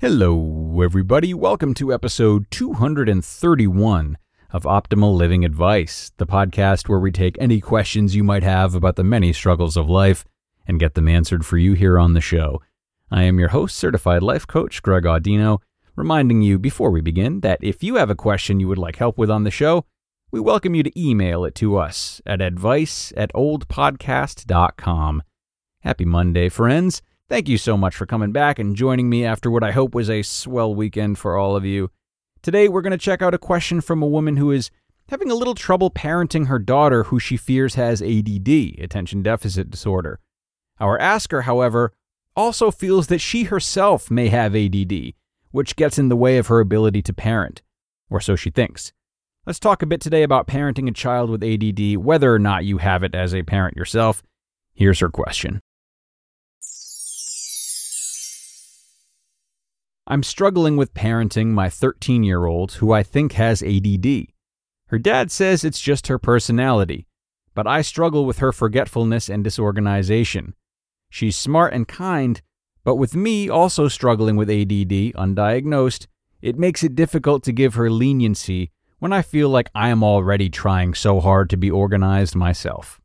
Hello, everybody. Welcome to episode 231 of Optimal Living Advice, the podcast where we take any questions you might have about the many struggles of life and get them answered for you here on the show. I am your host, certified life coach Greg Audino, reminding you before we begin that if you have a question you would like help with on the show, we welcome you to email it to us at advice at oldpodcast.com. Happy Monday, friends. Thank you so much for coming back and joining me after what I hope was a swell weekend for all of you. Today, we're going to check out a question from a woman who is having a little trouble parenting her daughter who she fears has ADD, attention deficit disorder. Our asker, however, also feels that she herself may have ADD, which gets in the way of her ability to parent, or so she thinks. Let's talk a bit today about parenting a child with ADD, whether or not you have it as a parent yourself. Here's her question. I'm struggling with parenting my 13 year old who I think has ADD. Her dad says it's just her personality, but I struggle with her forgetfulness and disorganization. She's smart and kind, but with me also struggling with ADD undiagnosed, it makes it difficult to give her leniency when I feel like I am already trying so hard to be organized myself.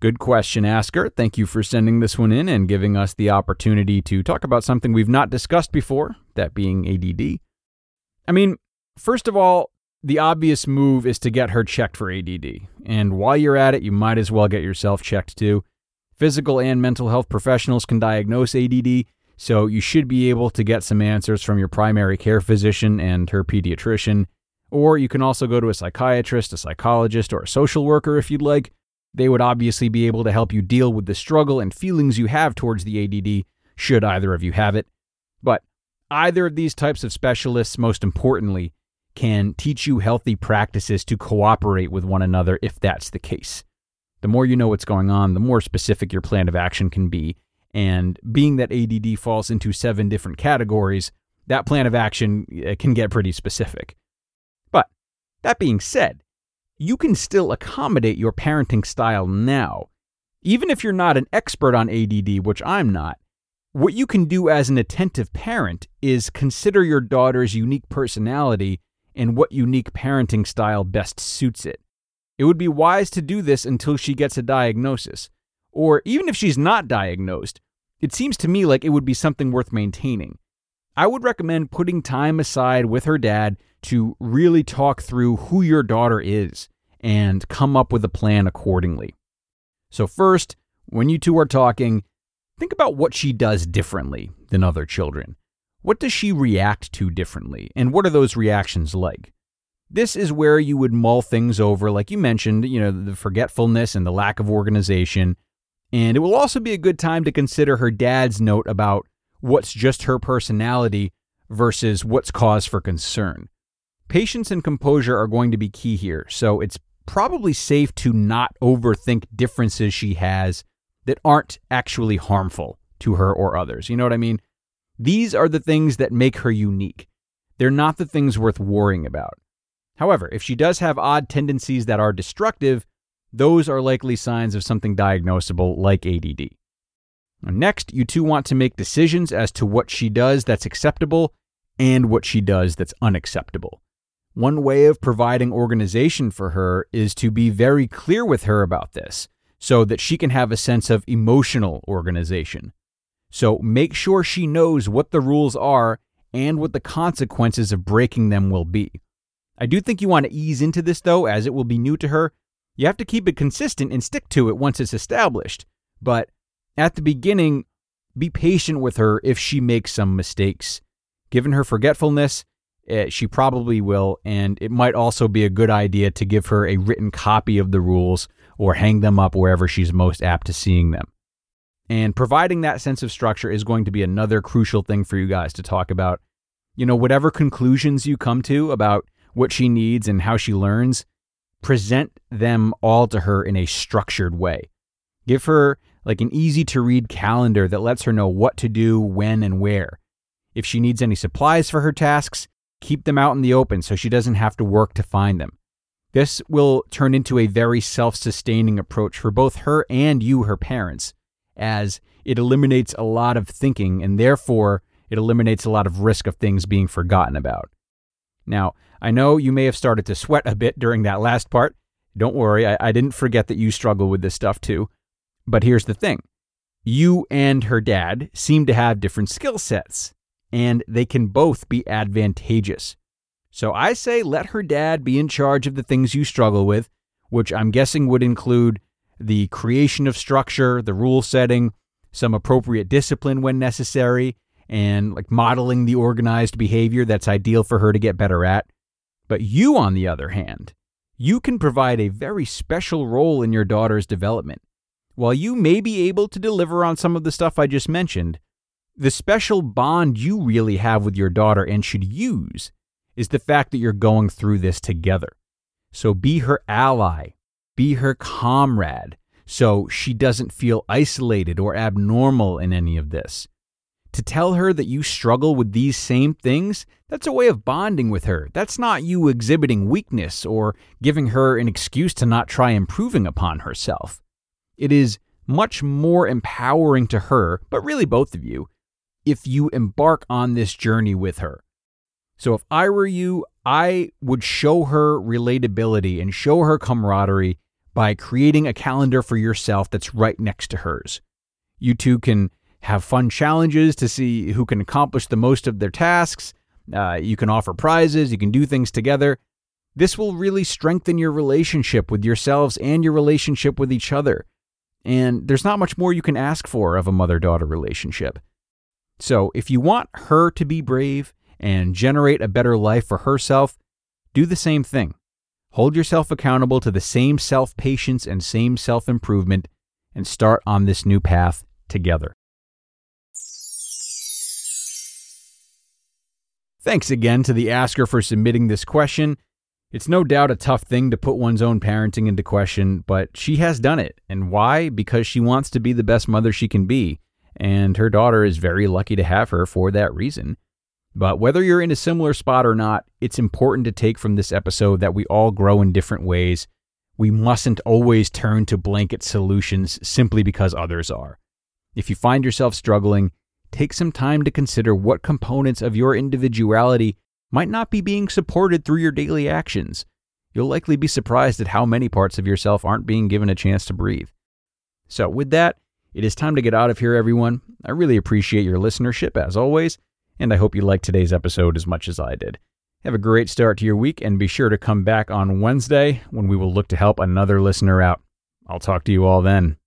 Good question, Asker. Thank you for sending this one in and giving us the opportunity to talk about something we've not discussed before, that being ADD. I mean, first of all, the obvious move is to get her checked for ADD. And while you're at it, you might as well get yourself checked too. Physical and mental health professionals can diagnose ADD, so you should be able to get some answers from your primary care physician and her pediatrician. Or you can also go to a psychiatrist, a psychologist, or a social worker if you'd like. They would obviously be able to help you deal with the struggle and feelings you have towards the ADD, should either of you have it. But either of these types of specialists, most importantly, can teach you healthy practices to cooperate with one another if that's the case. The more you know what's going on, the more specific your plan of action can be. And being that ADD falls into seven different categories, that plan of action uh, can get pretty specific. But that being said, you can still accommodate your parenting style now. Even if you're not an expert on ADD, which I'm not, what you can do as an attentive parent is consider your daughter's unique personality and what unique parenting style best suits it. It would be wise to do this until she gets a diagnosis. Or even if she's not diagnosed, it seems to me like it would be something worth maintaining. I would recommend putting time aside with her dad to really talk through who your daughter is and come up with a plan accordingly. So, first, when you two are talking, think about what she does differently than other children. What does she react to differently, and what are those reactions like? This is where you would mull things over, like you mentioned, you know, the forgetfulness and the lack of organization. And it will also be a good time to consider her dad's note about what's just her personality versus what's cause for concern. Patience and composure are going to be key here, so it's probably safe to not overthink differences she has that aren't actually harmful to her or others. You know what I mean? These are the things that make her unique. They're not the things worth worrying about. However, if she does have odd tendencies that are destructive, those are likely signs of something diagnosable like ADD. Next, you two want to make decisions as to what she does that's acceptable and what she does that's unacceptable. One way of providing organization for her is to be very clear with her about this so that she can have a sense of emotional organization. So make sure she knows what the rules are and what the consequences of breaking them will be. I do think you want to ease into this though, as it will be new to her. You have to keep it consistent and stick to it once it's established. But at the beginning, be patient with her if she makes some mistakes. Given her forgetfulness, uh, she probably will, and it might also be a good idea to give her a written copy of the rules or hang them up wherever she's most apt to seeing them. And providing that sense of structure is going to be another crucial thing for you guys to talk about. You know, whatever conclusions you come to about what she needs and how she learns, present them all to her in a structured way. Give her like an easy to read calendar that lets her know what to do, when, and where. If she needs any supplies for her tasks, keep them out in the open so she doesn't have to work to find them. This will turn into a very self sustaining approach for both her and you, her parents, as it eliminates a lot of thinking and therefore It eliminates a lot of risk of things being forgotten about. Now, I know you may have started to sweat a bit during that last part. Don't worry, I, I didn't forget that you struggle with this stuff too. But here's the thing you and her dad seem to have different skill sets, and they can both be advantageous. So I say let her dad be in charge of the things you struggle with, which I'm guessing would include the creation of structure, the rule setting, some appropriate discipline when necessary, and like modeling the organized behavior that's ideal for her to get better at. But you, on the other hand, you can provide a very special role in your daughter's development. While you may be able to deliver on some of the stuff I just mentioned, the special bond you really have with your daughter and should use is the fact that you're going through this together. So be her ally, be her comrade, so she doesn't feel isolated or abnormal in any of this. To tell her that you struggle with these same things, that's a way of bonding with her. That's not you exhibiting weakness or giving her an excuse to not try improving upon herself. It is much more empowering to her, but really both of you, if you embark on this journey with her. So if I were you, I would show her relatability and show her camaraderie by creating a calendar for yourself that's right next to hers. You two can have fun challenges to see who can accomplish the most of their tasks. Uh, you can offer prizes, you can do things together. This will really strengthen your relationship with yourselves and your relationship with each other. And there's not much more you can ask for of a mother daughter relationship. So, if you want her to be brave and generate a better life for herself, do the same thing. Hold yourself accountable to the same self patience and same self improvement and start on this new path together. Thanks again to the asker for submitting this question. It's no doubt a tough thing to put one's own parenting into question, but she has done it. And why? Because she wants to be the best mother she can be, and her daughter is very lucky to have her for that reason. But whether you're in a similar spot or not, it's important to take from this episode that we all grow in different ways. We mustn't always turn to blanket solutions simply because others are. If you find yourself struggling, take some time to consider what components of your individuality might not be being supported through your daily actions. You'll likely be surprised at how many parts of yourself aren't being given a chance to breathe. So, with that, it is time to get out of here, everyone. I really appreciate your listenership, as always, and I hope you liked today's episode as much as I did. Have a great start to your week, and be sure to come back on Wednesday when we will look to help another listener out. I'll talk to you all then.